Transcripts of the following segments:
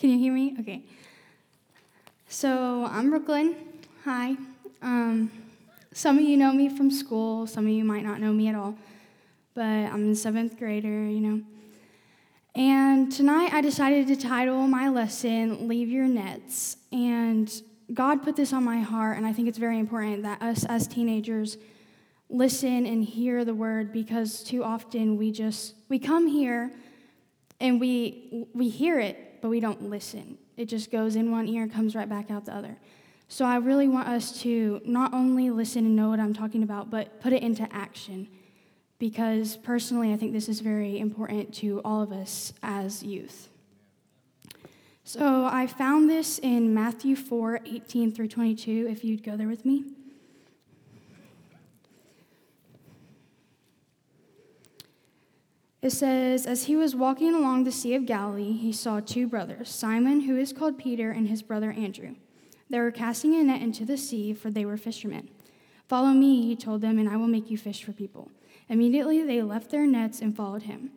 Can you hear me? Okay. So I'm Brooklyn. Hi. Um, some of you know me from school, some of you might not know me at all, but I'm a seventh grader, you know. And tonight I decided to title my lesson Leave Your Nets. And God put this on my heart, and I think it's very important that us as teenagers listen and hear the word because too often we just we come here and we we hear it but we don't listen. It just goes in one ear comes right back out the other. So i really want us to not only listen and know what i'm talking about but put it into action. Because personally i think this is very important to all of us as youth. So i found this in matthew 4 18 through 22 if you'd go there with me It says, As he was walking along the Sea of Galilee, he saw two brothers, Simon, who is called Peter, and his brother Andrew. They were casting a net into the sea, for they were fishermen. Follow me, he told them, and I will make you fish for people. Immediately they left their nets and followed him.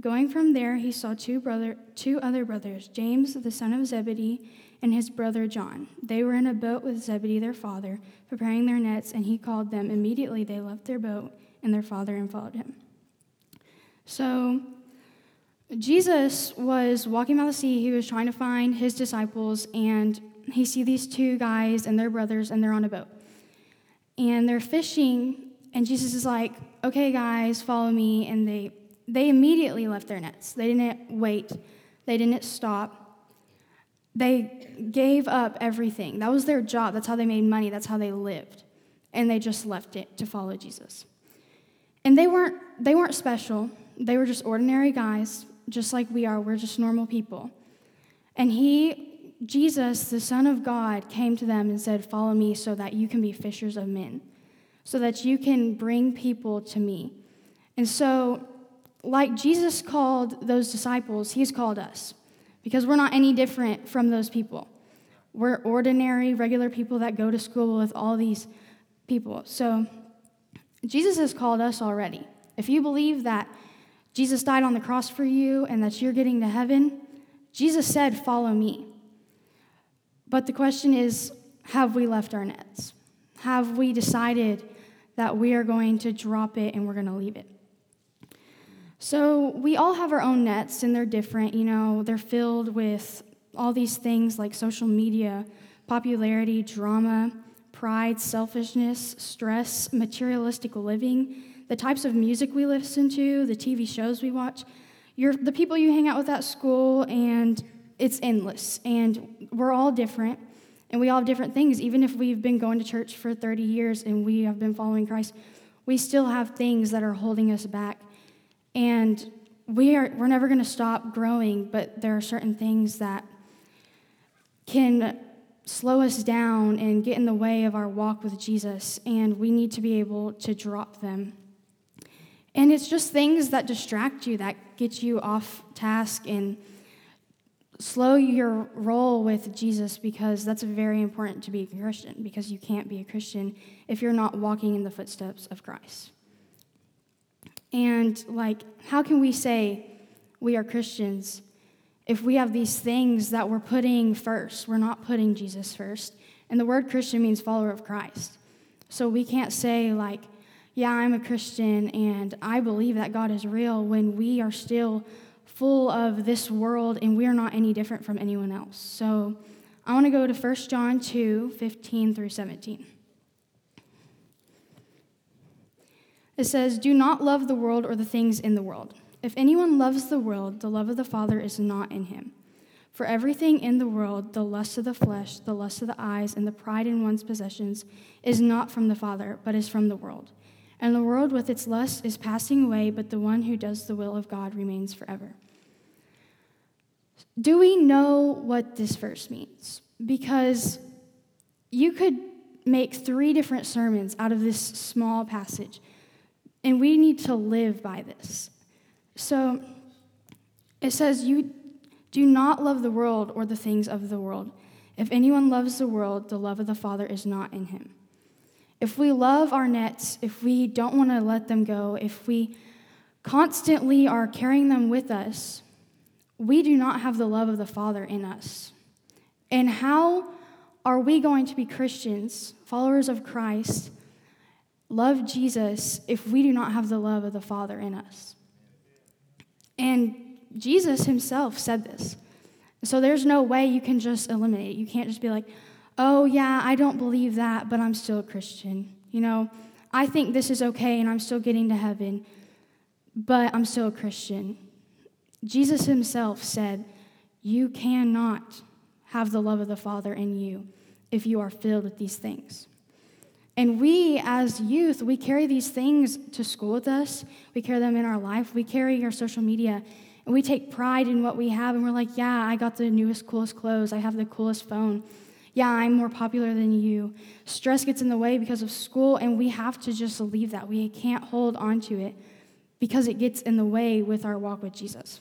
Going from there, he saw two, brother, two other brothers, James, the son of Zebedee, and his brother John. They were in a boat with Zebedee, their father, preparing their nets, and he called them. Immediately they left their boat and their father and followed him. So, Jesus was walking by the sea. He was trying to find his disciples, and he see these two guys and their brothers, and they're on a boat. And they're fishing, and Jesus is like, "Okay, guys, follow me." And they they immediately left their nets. They didn't wait. They didn't stop. They gave up everything. That was their job. That's how they made money. That's how they lived. And they just left it to follow Jesus. And they weren't they weren't special. They were just ordinary guys, just like we are. We're just normal people. And he, Jesus, the Son of God, came to them and said, Follow me so that you can be fishers of men, so that you can bring people to me. And so, like Jesus called those disciples, he's called us because we're not any different from those people. We're ordinary, regular people that go to school with all these people. So, Jesus has called us already. If you believe that Jesus died on the cross for you and that you're getting to heaven, Jesus said, Follow me. But the question is, have we left our nets? Have we decided that we are going to drop it and we're going to leave it? So, we all have our own nets and they're different. You know, they're filled with all these things like social media, popularity, drama, pride, selfishness, stress, materialistic living, the types of music we listen to, the TV shows we watch, the people you hang out with at school, and it's endless. And we're all different, and we all have different things. Even if we've been going to church for 30 years and we have been following Christ, we still have things that are holding us back. And we are, we're never going to stop growing, but there are certain things that can slow us down and get in the way of our walk with Jesus, and we need to be able to drop them. And it's just things that distract you, that get you off task and slow your role with Jesus because that's very important to be a Christian because you can't be a Christian if you're not walking in the footsteps of Christ. And like how can we say we are Christians if we have these things that we're putting first? We're not putting Jesus first. And the word Christian means follower of Christ. So we can't say like yeah, I'm a Christian and I believe that God is real when we are still full of this world and we are not any different from anyone else. So I want to go to 1 John 2 15 through 17. It says, Do not love the world or the things in the world. If anyone loves the world, the love of the Father is not in him. For everything in the world, the lust of the flesh, the lust of the eyes, and the pride in one's possessions, is not from the Father, but is from the world. And the world with its lust is passing away, but the one who does the will of God remains forever. Do we know what this verse means? Because you could make three different sermons out of this small passage, and we need to live by this. So it says, You do not love the world or the things of the world. If anyone loves the world, the love of the Father is not in him. If we love our nets, if we don't want to let them go, if we constantly are carrying them with us, we do not have the love of the Father in us. And how are we going to be Christians, followers of Christ, love Jesus if we do not have the love of the Father in us? And Jesus himself said this. So there's no way you can just eliminate it. You can't just be like, oh, yeah, I don't believe that, but I'm still a Christian. You know, I think this is okay and I'm still getting to heaven, but I'm still a Christian. Jesus himself said, You cannot have the love of the Father in you if you are filled with these things. And we, as youth, we carry these things to school with us. We carry them in our life. We carry our social media. And we take pride in what we have. And we're like, yeah, I got the newest, coolest clothes. I have the coolest phone. Yeah, I'm more popular than you. Stress gets in the way because of school. And we have to just leave that. We can't hold on to it because it gets in the way with our walk with Jesus.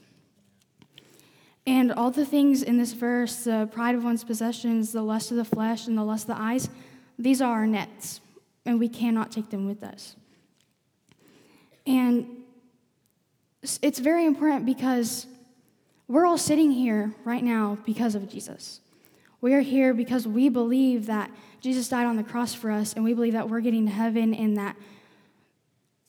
And all the things in this verse the pride of one's possessions, the lust of the flesh, and the lust of the eyes these are our nets, and we cannot take them with us. And it's very important because we're all sitting here right now because of Jesus. We are here because we believe that Jesus died on the cross for us, and we believe that we're getting to heaven and that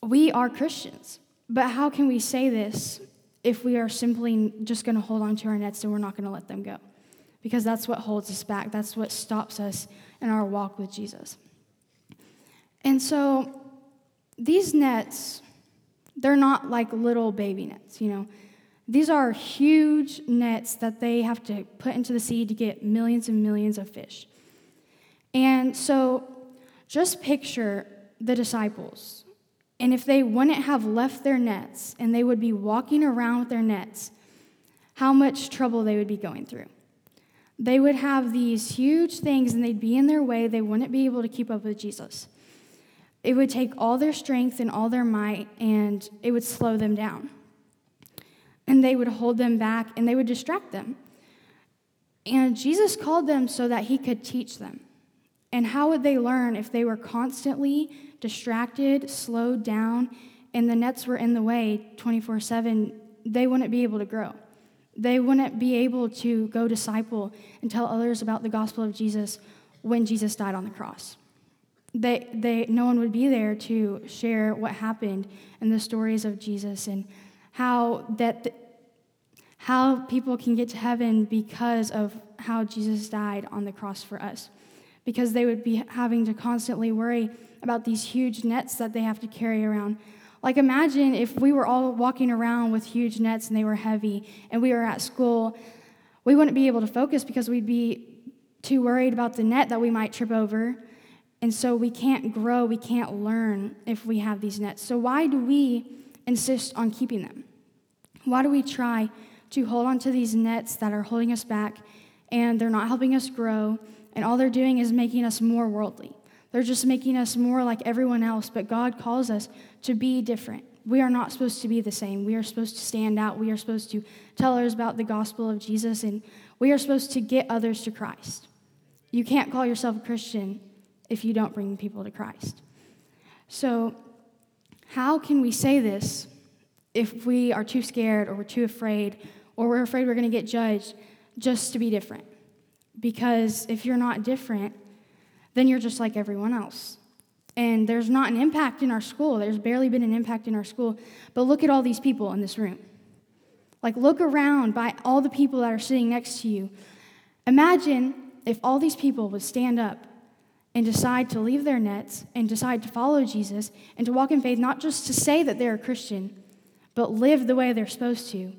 we are Christians. But how can we say this if we are simply just going to hold on to our nets and we're not going to let them go. Because that's what holds us back. That's what stops us in our walk with Jesus. And so these nets, they're not like little baby nets, you know. These are huge nets that they have to put into the sea to get millions and millions of fish. And so just picture the disciples and if they wouldn't have left their nets and they would be walking around with their nets, how much trouble they would be going through. They would have these huge things and they'd be in their way. They wouldn't be able to keep up with Jesus. It would take all their strength and all their might and it would slow them down. And they would hold them back and they would distract them. And Jesus called them so that he could teach them. And how would they learn if they were constantly distracted, slowed down, and the nets were in the way 24 7? They wouldn't be able to grow. They wouldn't be able to go disciple and tell others about the gospel of Jesus when Jesus died on the cross. They, they, no one would be there to share what happened and the stories of Jesus and how that how people can get to heaven because of how Jesus died on the cross for us because they would be having to constantly worry about these huge nets that they have to carry around. Like, imagine if we were all walking around with huge nets and they were heavy and we were at school, we wouldn't be able to focus because we'd be too worried about the net that we might trip over. And so we can't grow, we can't learn if we have these nets. So, why do we insist on keeping them? Why do we try to hold on to these nets that are holding us back and they're not helping us grow? and all they're doing is making us more worldly. They're just making us more like everyone else, but God calls us to be different. We are not supposed to be the same. We are supposed to stand out. We are supposed to tell others about the gospel of Jesus, and we are supposed to get others to Christ. You can't call yourself a Christian if you don't bring people to Christ. So, how can we say this if we are too scared or we're too afraid or we're afraid we're going to get judged just to be different? Because if you're not different, then you're just like everyone else. And there's not an impact in our school. There's barely been an impact in our school. But look at all these people in this room. Like, look around by all the people that are sitting next to you. Imagine if all these people would stand up and decide to leave their nets and decide to follow Jesus and to walk in faith, not just to say that they're a Christian, but live the way they're supposed to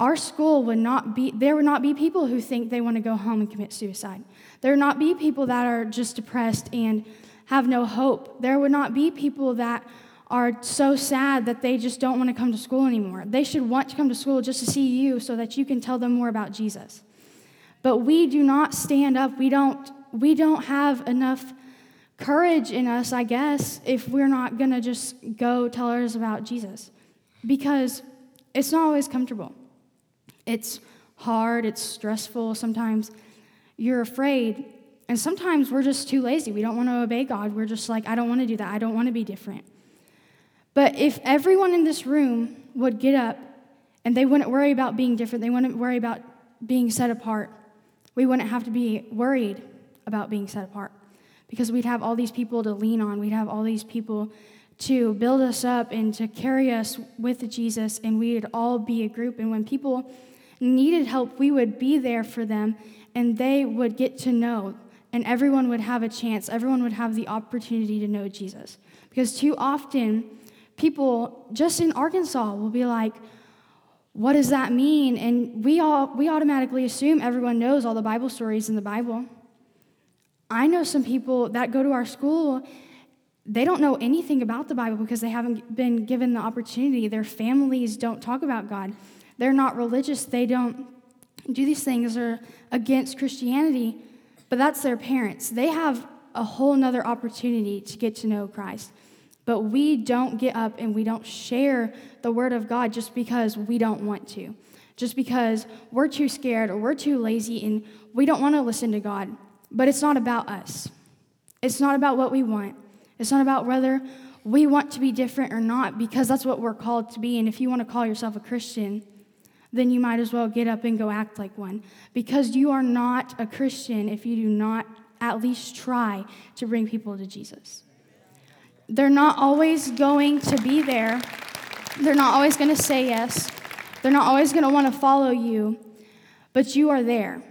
our school would not be, there would not be people who think they want to go home and commit suicide. There would not be people that are just depressed and have no hope. There would not be people that are so sad that they just don't want to come to school anymore. They should want to come to school just to see you so that you can tell them more about Jesus. But we do not stand up. We don't, we don't have enough courage in us, I guess, if we're not going to just go tell others about Jesus because it's not always comfortable. It's hard, it's stressful. Sometimes you're afraid. And sometimes we're just too lazy. We don't want to obey God. We're just like, I don't want to do that. I don't want to be different. But if everyone in this room would get up And they wouldn't worry about being different, they wouldn't worry about being set apart. We wouldn't have to be worried about being set apart because we'd have all these people to lean on, we'd have all these people to build us up and to carry us with Jesus, and we'd all be a group. And when people needed help, we would be there for them, and they would get to know, and everyone would have a chance. Everyone would have the opportunity to know Jesus. Because too often, people just in Arkansas will be like, what does that mean? And we all we automatically assume everyone knows all the Bible stories in the Bible. I know some people that go to our school, they don't know anything about the Bible because they haven't been given the opportunity. Their families don't talk about God. They're not religious. They don't do these things or against Christianity, but that's their parents. They have a whole nother opportunity to get to know Christ. But we don't get up and we don't share the word of God just because we don't want to, just because we're too scared or we're too lazy and we don't want to listen to God. But it's not about us. It's not about what we want. It's not about whether we want to be different or not, because that's what we're called to be. And if you want to call yourself a Christian, then you might as well get up and go act like one. Because you are not a Christian if you do not at least try to bring people to Jesus. They're not always going to be there, they're not always going to say yes, they're not always going to want to follow you, but you are there.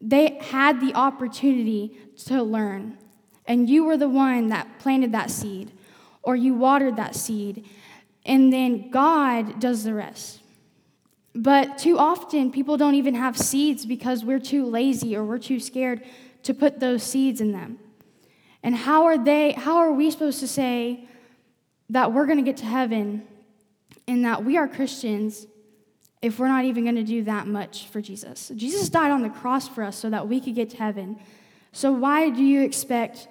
They had the opportunity to learn, and you were the one that planted that seed, or you watered that seed, and then God does the rest. But too often, people don't even have seeds because we're too lazy or we're too scared to put those seeds in them. And how are they, how are we supposed to say that we're going to get to heaven and that we are Christians if we're not even going to do that much for Jesus? Jesus died on the cross for us so that we could get to heaven. So why do you expect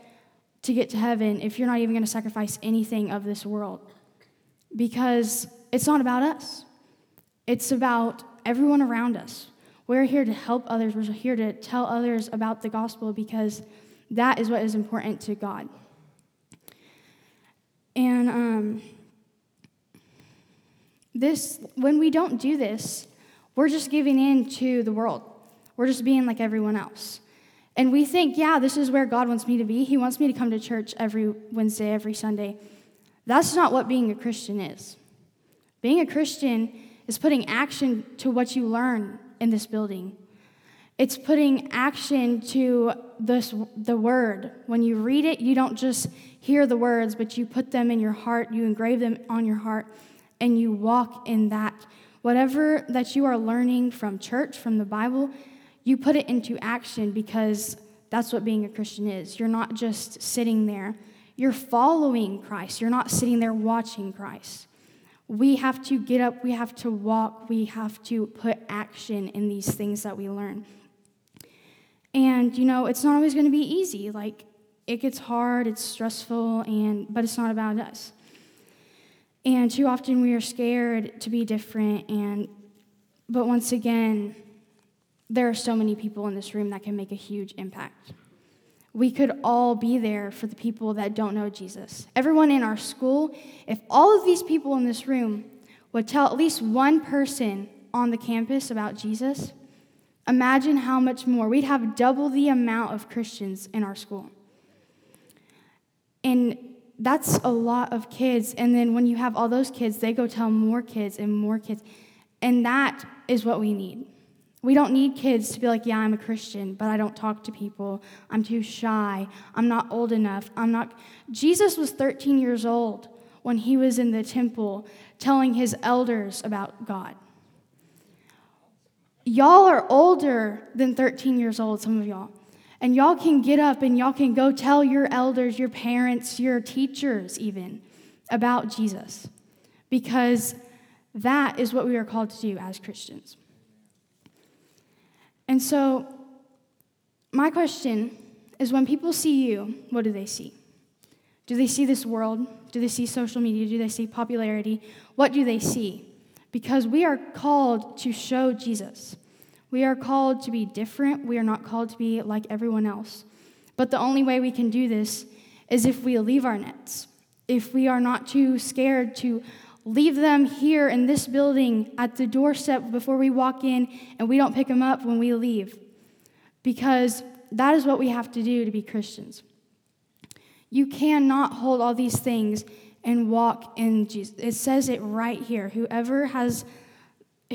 to get to heaven if you're not even going to sacrifice anything of this world? Because it's not about us. It's about everyone around us. We're here to help others. We're here to tell others about the gospel because that is what is important to God. And um, this, when we don't do this, we're just giving in to the world. We're just being like everyone else. And we think, yeah, this is where God wants me to be. He wants me to come to church every Wednesday, every Sunday. That's not what being a Christian is. Being a Christian is putting action to what you learn in this building. It's putting action to this, the word. When you read it, you don't just hear the words, but you put them in your heart, you engrave them on your heart, and you walk in that. Whatever that you are learning from church, from the Bible, you put it into action because that's what being a Christian is. You're not just sitting there, you're following Christ, you're not sitting there watching Christ. We have to get up, we have to walk, we have to put action in these things that we learn. And, you know, it's not always going to be easy. Like, it gets hard, it's stressful, and, but it's not about us. And too often we are scared to be different. And, but once again, there are so many people in this room that can make a huge impact. We could all be there for the people that don't know Jesus. Everyone in our school, if all of these people in this room would tell at least one person on the campus about Jesus, Imagine how much more. We'd have double the amount of Christians in our school. And that's a lot of kids. And then when you have all those kids, they go tell more kids and more kids. And that is what we need. We don't need kids to be like, yeah, I'm a Christian, but I don't talk to people. I'm too shy. I'm not old enough. I'm not. Jesus was 13 years old when he was in the temple telling his elders about God. Y'all are older than 13 years old, some of y'all. And y'all can get up and y'all can go tell your elders, your parents, your teachers, even about Jesus. Because that is what we are called to do as Christians. And so, my question is when people see you, what do they see? Do they see this world? Do they see social media? Do they see popularity? What do they see? because we are called to show Jesus. We are called to be different. We are not called to be like everyone else. But the only way we can do this is if we leave our nets, if we are not too scared to leave them here in this building at the doorstep before we walk in, and we don't pick them up when we leave. Because that is what we have to do to be Christians. You cannot hold all these things and walk in Jesus. It says it right here. Whoever has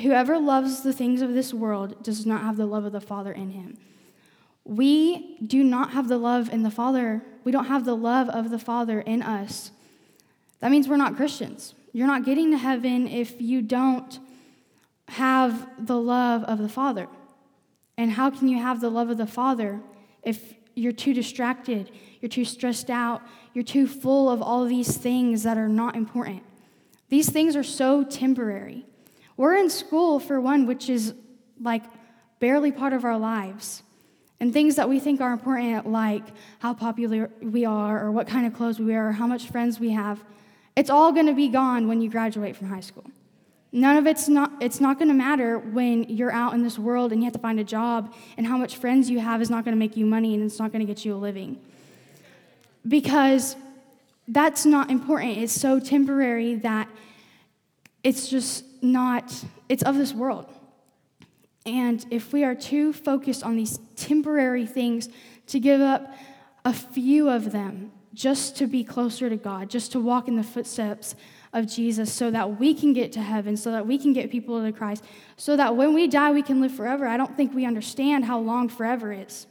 whoever loves the things of this world does not have the love of the Father in him. We do not have the love in the Father. We don't have the love of the Father in us. That means we're not Christians. You're not getting to heaven if you don't have the love of the Father. And how can you have the love of the Father if you're too distracted, you're too stressed out, you're too full of all these things that are not important? These things are so temporary. We're in school, for one, which is like barely part of our lives. And things that we think are important, like how popular we are, or what kind of clothes we wear, or how much friends we have, it's all going to be gone when you graduate from high school. None of it's not it's not going to matter when you're out in this world and you have to find a job and how much friends you have is not going to make you money and it's not going to get you a living. Because that's not important. It's so temporary that it's just not it's of this world. And if we are too focused on these temporary things to give up a few of them just to be closer to God, just to walk in the footsteps of Jesus so that we can get to heaven, so that we can get people to Christ, so that when we die, we can live forever. I don't think we understand how long forever is.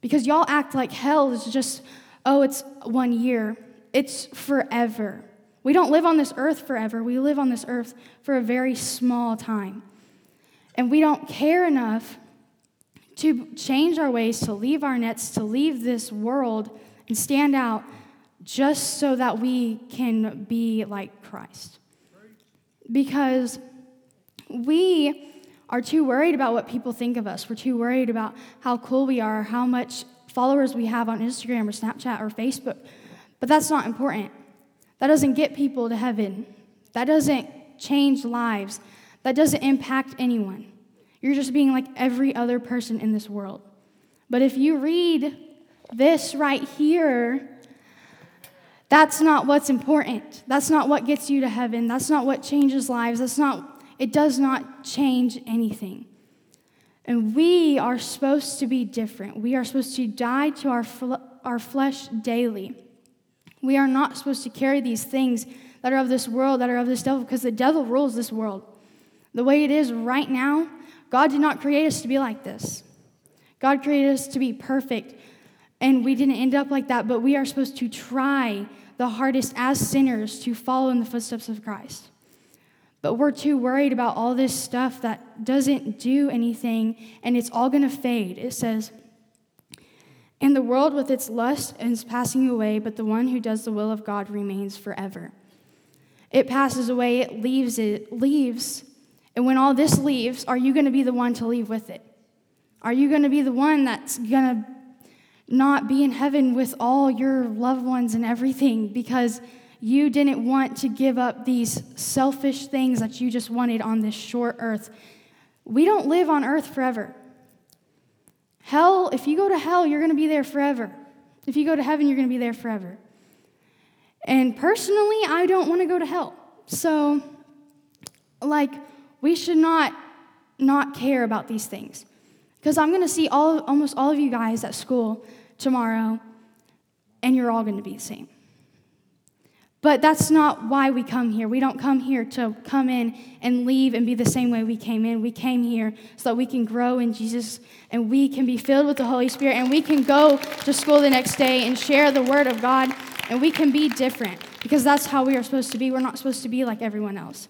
Because y'all act like hell is just, oh, it's one year. It's forever. We don't live on this earth forever. We live on this earth for a very small time. And we don't care enough to change our ways, to leave our nets, to leave this world and stand out just so that we can be like Christ. Because we are too worried about what people think of us. We're too worried about how cool we are, how much followers we have on Instagram or Snapchat or Facebook. But that's not important. That doesn't get people to heaven. That doesn't change lives. That doesn't impact anyone. You're just being like every other person in this world. But if you read this right here, that's not what's important. That's not what gets you to heaven. That's not what changes lives. That's not, it does not change anything. And we are supposed to be different. We are supposed to die to our, fl- our flesh daily. We are not supposed to carry these things that are of this world, that are of this devil, because the devil rules this world. The way it is right now, God did not create us to be like this. God created us to be perfect, and we didn't end up like that, but we are supposed to try the hardest as sinners to follow in the footsteps of Christ. But we're too worried about all this stuff that doesn't do anything and it's all going to fade. It says, And the world with its lust is passing away, but the one who does the will of God remains forever. It passes away, it leaves, it leaves. And when all this leaves, are you going to be the one to leave with it? Are you going to be the one that's going to not be in heaven with all your loved ones and everything because you didn't want to give up these selfish things that you just wanted on this short earth. We don't live on earth forever. Hell, if you go to hell, you're going to be there forever. If you go to heaven, you're going to be there forever. And personally, I don't want to go to hell. So, like, we should not not care about these things. Because I'm going to see all, almost all of you guys at school tomorrow, and you're all going to be the same. But that's not why we come here. We don't come here to come in and leave and be the same way we came in. We came here so that we can grow in Jesus and we can be filled with the Holy Spirit and we can go to school the next day and share the Word of God and we can be different because that's how we are supposed to be. We're not supposed to be like everyone else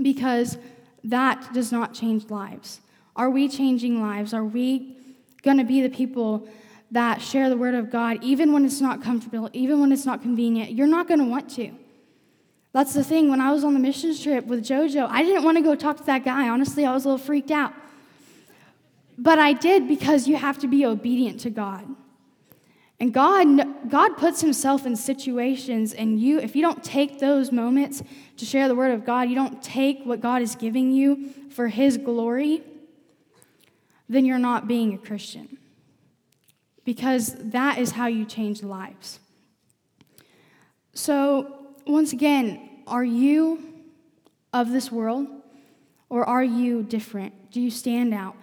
because that does not change lives. Are we changing lives? Are we going to be the people that share the word of God even when it's not comfortable, even when it's not convenient? You're not going to want to. That's the thing. When I was on the missions trip with JoJo, I didn't want to go talk to that guy. Honestly, I was a little freaked out. But I did because you have to be obedient to God. And God, God puts himself in situations, and you, if you don't take those moments to share the word of God, you don't take what God is giving you for his glory, then you're not being a Christian. Because that is how you change lives. So, once again, are you of this world or are you different? Do you stand out?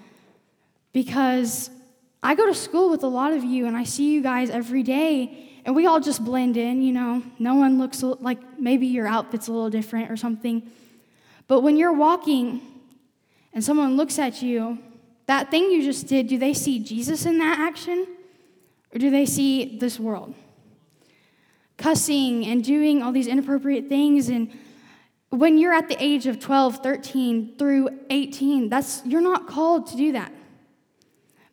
Because I go to school with a lot of you and I see you guys every day and we all just blend in, you know. No one looks like maybe your outfit's a little different or something. But when you're walking and someone looks at you, that thing you just did, do they see Jesus in that action? Or do they see this world? Cussing and doing all these inappropriate things. And when you're at the age of 12, 13 through 18, that's, you're not called to do that.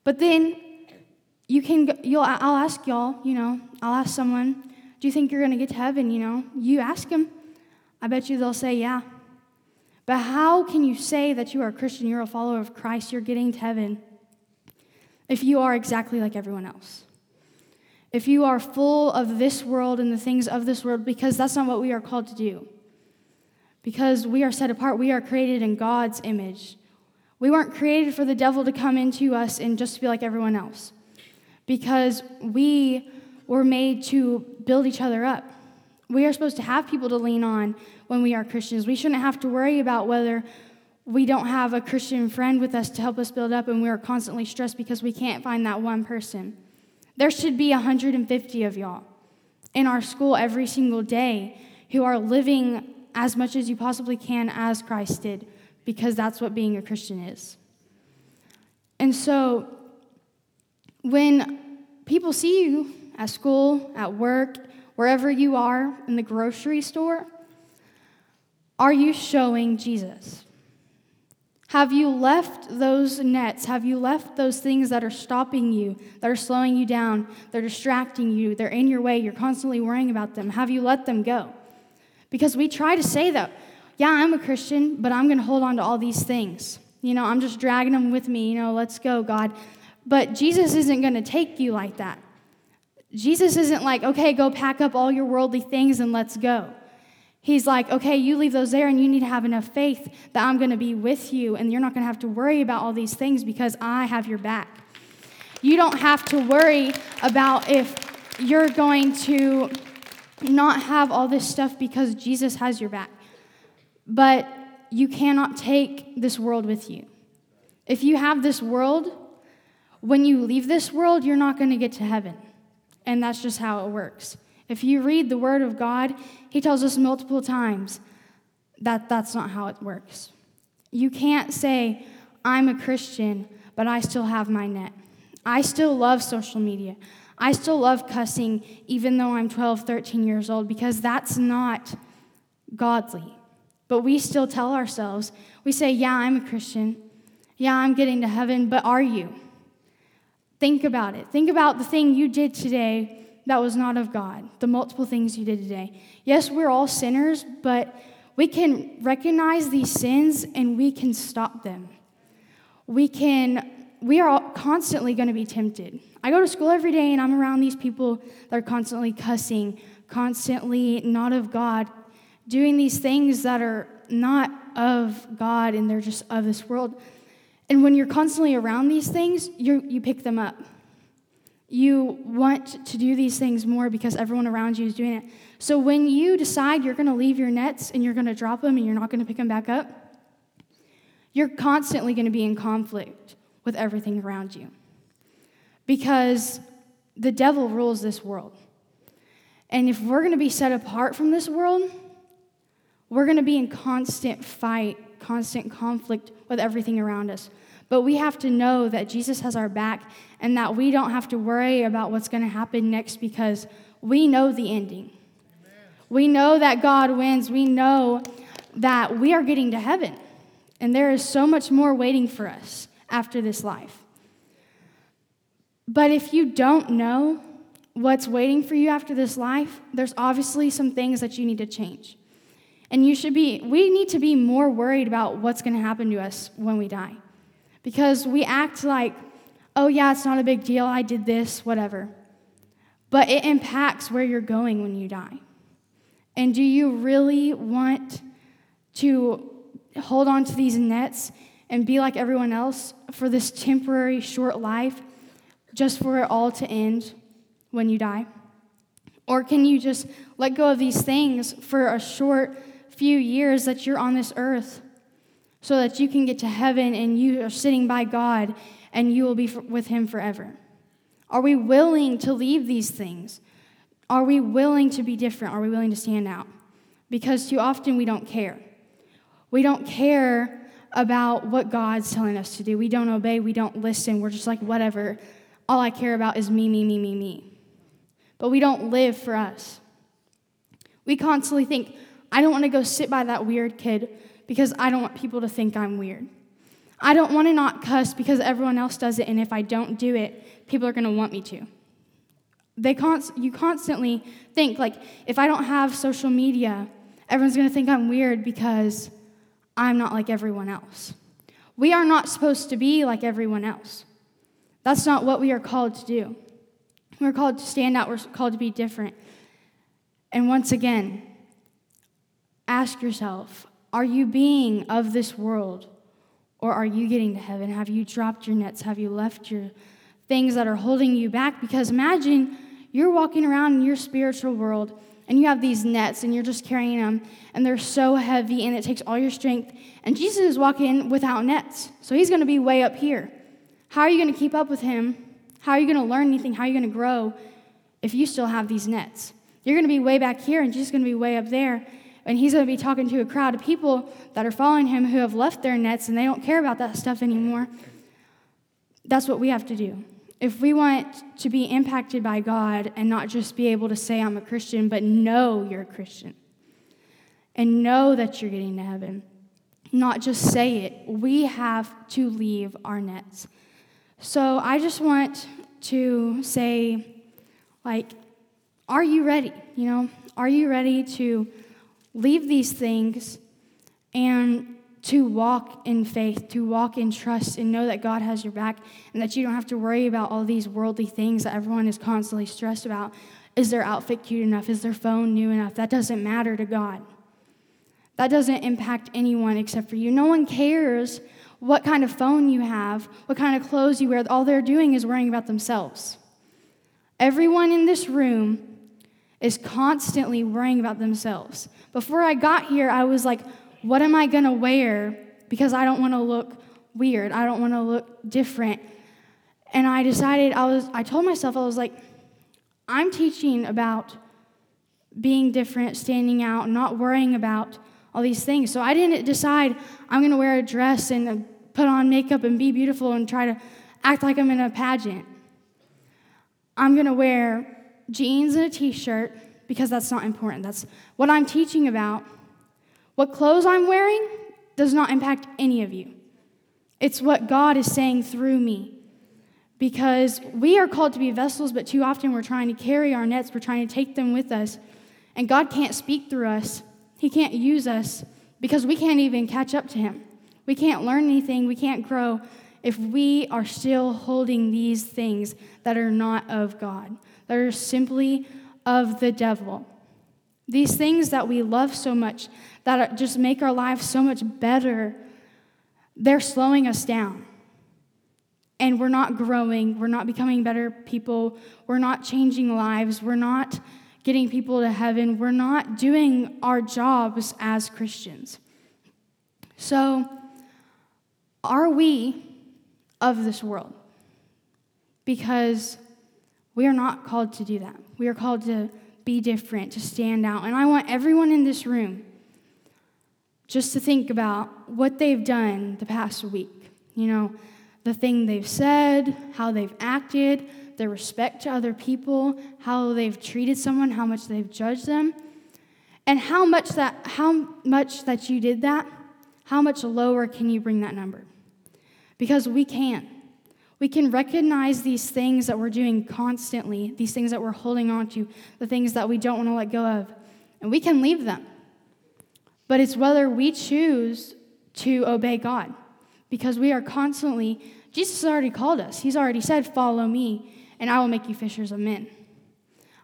But then you can, you'll, I'll ask y'all, you know, I'll ask someone, do you think you're going to get to heaven? You know, you ask them. I bet you they'll say, yeah. But how can you say that you are a Christian, you're a follower of Christ, you're getting to heaven, if you are exactly like everyone else? If you are full of this world and the things of this world, because that's not what we are called to do. Because we are set apart, we are created in God's image. We weren't created for the devil to come into us and just be like everyone else. Because we were made to build each other up. We are supposed to have people to lean on when we are Christians. We shouldn't have to worry about whether we don't have a Christian friend with us to help us build up and we are constantly stressed because we can't find that one person. There should be 150 of y'all in our school every single day who are living as much as you possibly can as Christ did because that's what being a Christian is. And so when people see you at school, at work, wherever you are, in the grocery store, are you showing Jesus? Have you left those nets? Have you left those things that are stopping you, that are slowing you down, they're distracting you, they're in your way, you're constantly worrying about them? Have you let them go? Because we try to say that, yeah, I'm a Christian, but I'm going to hold on to all these things. You know, I'm just dragging them with me, you know, let's go, God. But Jesus isn't going to take you like that. Jesus isn't like, okay, go pack up all your worldly things and let's go. He's like, okay, you leave those there and you need to have enough faith that I'm going to be with you and you're not going to have to worry about all these things because I have your back. You don't have to worry about if you're going to not have all this stuff because Jesus has your back. But you cannot take this world with you. If you have this world, when you leave this world, you're not going to get to heaven. And that's just how it works. If you read the Word of God, He tells us multiple times that that's not how it works. You can't say, I'm a Christian, but I still have my net. I still love social media. I still love cussing, even though I'm 12, 13 years old, because that's not godly. But we still tell ourselves, we say, Yeah, I'm a Christian. Yeah, I'm getting to heaven, but are you? Think about it. Think about the thing you did today that was not of God, the multiple things you did today. Yes, we're all sinners, but we can recognize these sins and we can stop them. We can we are constantly going to be tempted. I go to school every day and I'm around these people that are constantly cussing, constantly not of God, doing these things that are not of God and they're just of this world. And when you're constantly around these things, you you pick them up. You want to do these things more because everyone around you is doing it. So when you decide you're going to leave your nets and you're going to drop them and you're not going to pick them back up, you're constantly going to be in conflict with everything around you. Because the devil rules this world. And if we're going to be set apart from this world, we're going to be in constant fight, constant conflict with everything around us. But we have to know that Jesus has our back and that we don't have to worry about what's going to happen next because we know the ending. Amen. We know that God wins. We know that we are getting to heaven. And there is so much more waiting for us after this life. But if you don't know what's waiting for you after this life, there's obviously some things that you need to change. And you should be, we need to be more worried about what's going to happen to us when we die because we act like, oh, yeah, it's not a big deal. I did this, whatever. But it impacts where you're going when you die. And do you really want to hold on to these nets and be like everyone else for this temporary short life just for it all to end when you die? Or can you just let go of these things for a short few years that you're on this earth so that you can get to heaven and you are sitting by God and you will be with Him forever? Are we willing to leave these things? Are we willing to be different? Are we willing to stand out? Because too often we don't care. We don't care about what God's telling us to do. We don't obey, we don't listen. We're just like, whatever. All I care about is me, me, me, me, me. But we don't live for us. We constantly think, I don't want to go sit by that weird kid because I don't want people to think I'm weird. I don't want to not cuss because everyone else does it, and if I don't do it, people are going to want me to. They const- you constantly think, like, if I don't have social media, everyone's going to think I'm weird because I'm not like everyone else. We are not supposed to be like everyone else. That's not what we are called to do. We're called to stand out, we're called to be different. And once again, ask yourself are you being of this world or are you getting to heaven? Have you dropped your nets? Have you left your things that are holding you back? Because imagine you're walking around in your spiritual world and you have these nets and you're just carrying them and they're so heavy and it takes all your strength. And Jesus is walking without nets. So he's going to be way up here. How are you going to keep up with him? How are you going to learn anything? How are you going to grow if you still have these nets? You're going to be way back here and Jesus is going to be way up there. And he's going to be talking to a crowd of people that are following him who have left their nets and they don't care about that stuff anymore. That's what we have to do if we want to be impacted by God and not just be able to say, I'm a Christian, but know you're a Christian and know that you're getting to heaven, not just say it, we have to leave our nets. So I just want to say, like, are you ready? You know, are you ready to leave these things and to walk in faith, to walk in trust, and know that God has your back and that you don't have to worry about all these worldly things that everyone is constantly stressed about. Is their outfit cute enough? Is their phone new enough? That doesn't matter to God. That doesn't impact anyone except for you. No one cares what kind of phone you have, what kind of clothes you wear. All they're doing is worrying about themselves. Everyone in this room is constantly worrying about themselves. Before I got here, I was like, what am I to wear because I don't want to look weird. I don't want to look different. And I decided I was I told myself I was like I'm teaching about being different, standing out, not worrying about all these things. So I didn't decide I'm to wear a dress and put on makeup and be beautiful and try to act like I'm in a pageant. I'm to wear jeans and a t-shirt because that's not important. That's what I'm teaching about what clothes I'm wearing does not impact any of you. It's what God is saying through me. Because we are called to be vessels, but too often we're trying to carry our nets, we're trying to take them with us. And God can't speak through us, He can't use us because we can't even catch up to Him. We can't learn anything, we can't grow if we are still holding these things that are not of God, that are simply of the devil. These things that we love so much, that just make our lives so much better, they're slowing us down. And we're not growing, we're not becoming better people, we're not changing lives, we're not getting people to heaven, we're not doing our jobs as Christians. So, are we of this world? Because we are not called to do that. We are called to be different, to stand out. And I want everyone in this room just to think about what they've done the past week. You know, the thing they've said, how they've acted, their respect to other people, how they've treated someone, how much they've judged them, and how much that how much that you did that, how much lower can you bring that number? Because we can. We can recognize these things that we're doing constantly, these things that we're holding on to, the things that we don't want to let go of, and we can leave them. But it's whether we choose to obey God because we are constantly, Jesus has already called us. He's already said, Follow me, and I will make you fishers of men.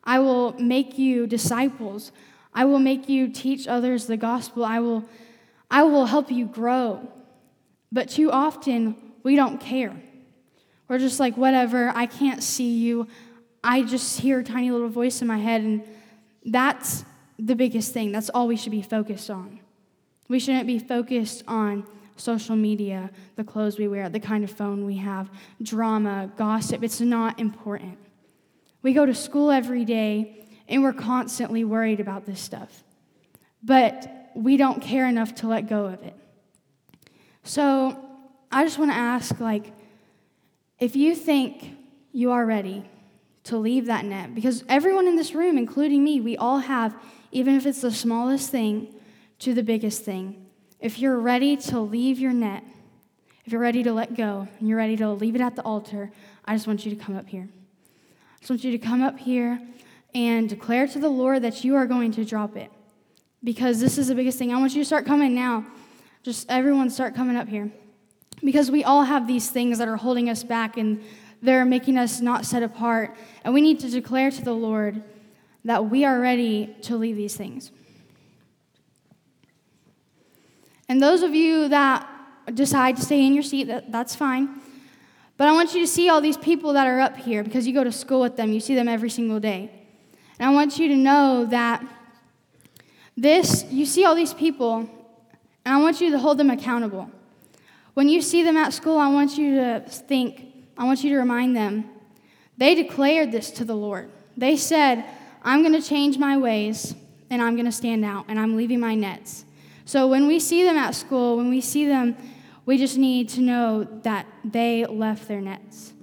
I will make you disciples. I will make you teach others the gospel. I will, I will help you grow. But too often, we don't care. We're just like, whatever, I can't see you. I just hear a tiny little voice in my head, and that's the biggest thing. That's all we should be focused on. We shouldn't be focused on social media, the clothes we wear, the kind of phone we have, drama, gossip. It's not important. We go to school every day and we're constantly worried about this stuff. But we don't care enough to let go of it. So I just want to ask like, if you think you are ready to leave that net, because everyone in this room, including me, we all have, even if it's the smallest thing to the biggest thing, if you're ready to leave your net, if you're ready to let go and you're ready to leave it at the altar, I just want you to come up here. I just want you to come up here and declare to the Lord that you are going to drop it. Because this is the biggest thing. I want you to start coming now. Just everyone start coming up here. Because we all have these things that are holding us back and they're making us not set apart. And we need to declare to the Lord that we are ready to leave these things. And those of you that decide to stay in your seat, that, that's fine. But I want you to see all these people that are up here because you go to school with them, you see them every single day. And I want you to know that this, you see all these people, and I want you to hold them accountable. When you see them at school, I want you to think, I want you to remind them, they declared this to the Lord. They said, I'm going to change my ways and I'm going to stand out and I'm leaving my nets. So when we see them at school, when we see them, we just need to know that they left their nets.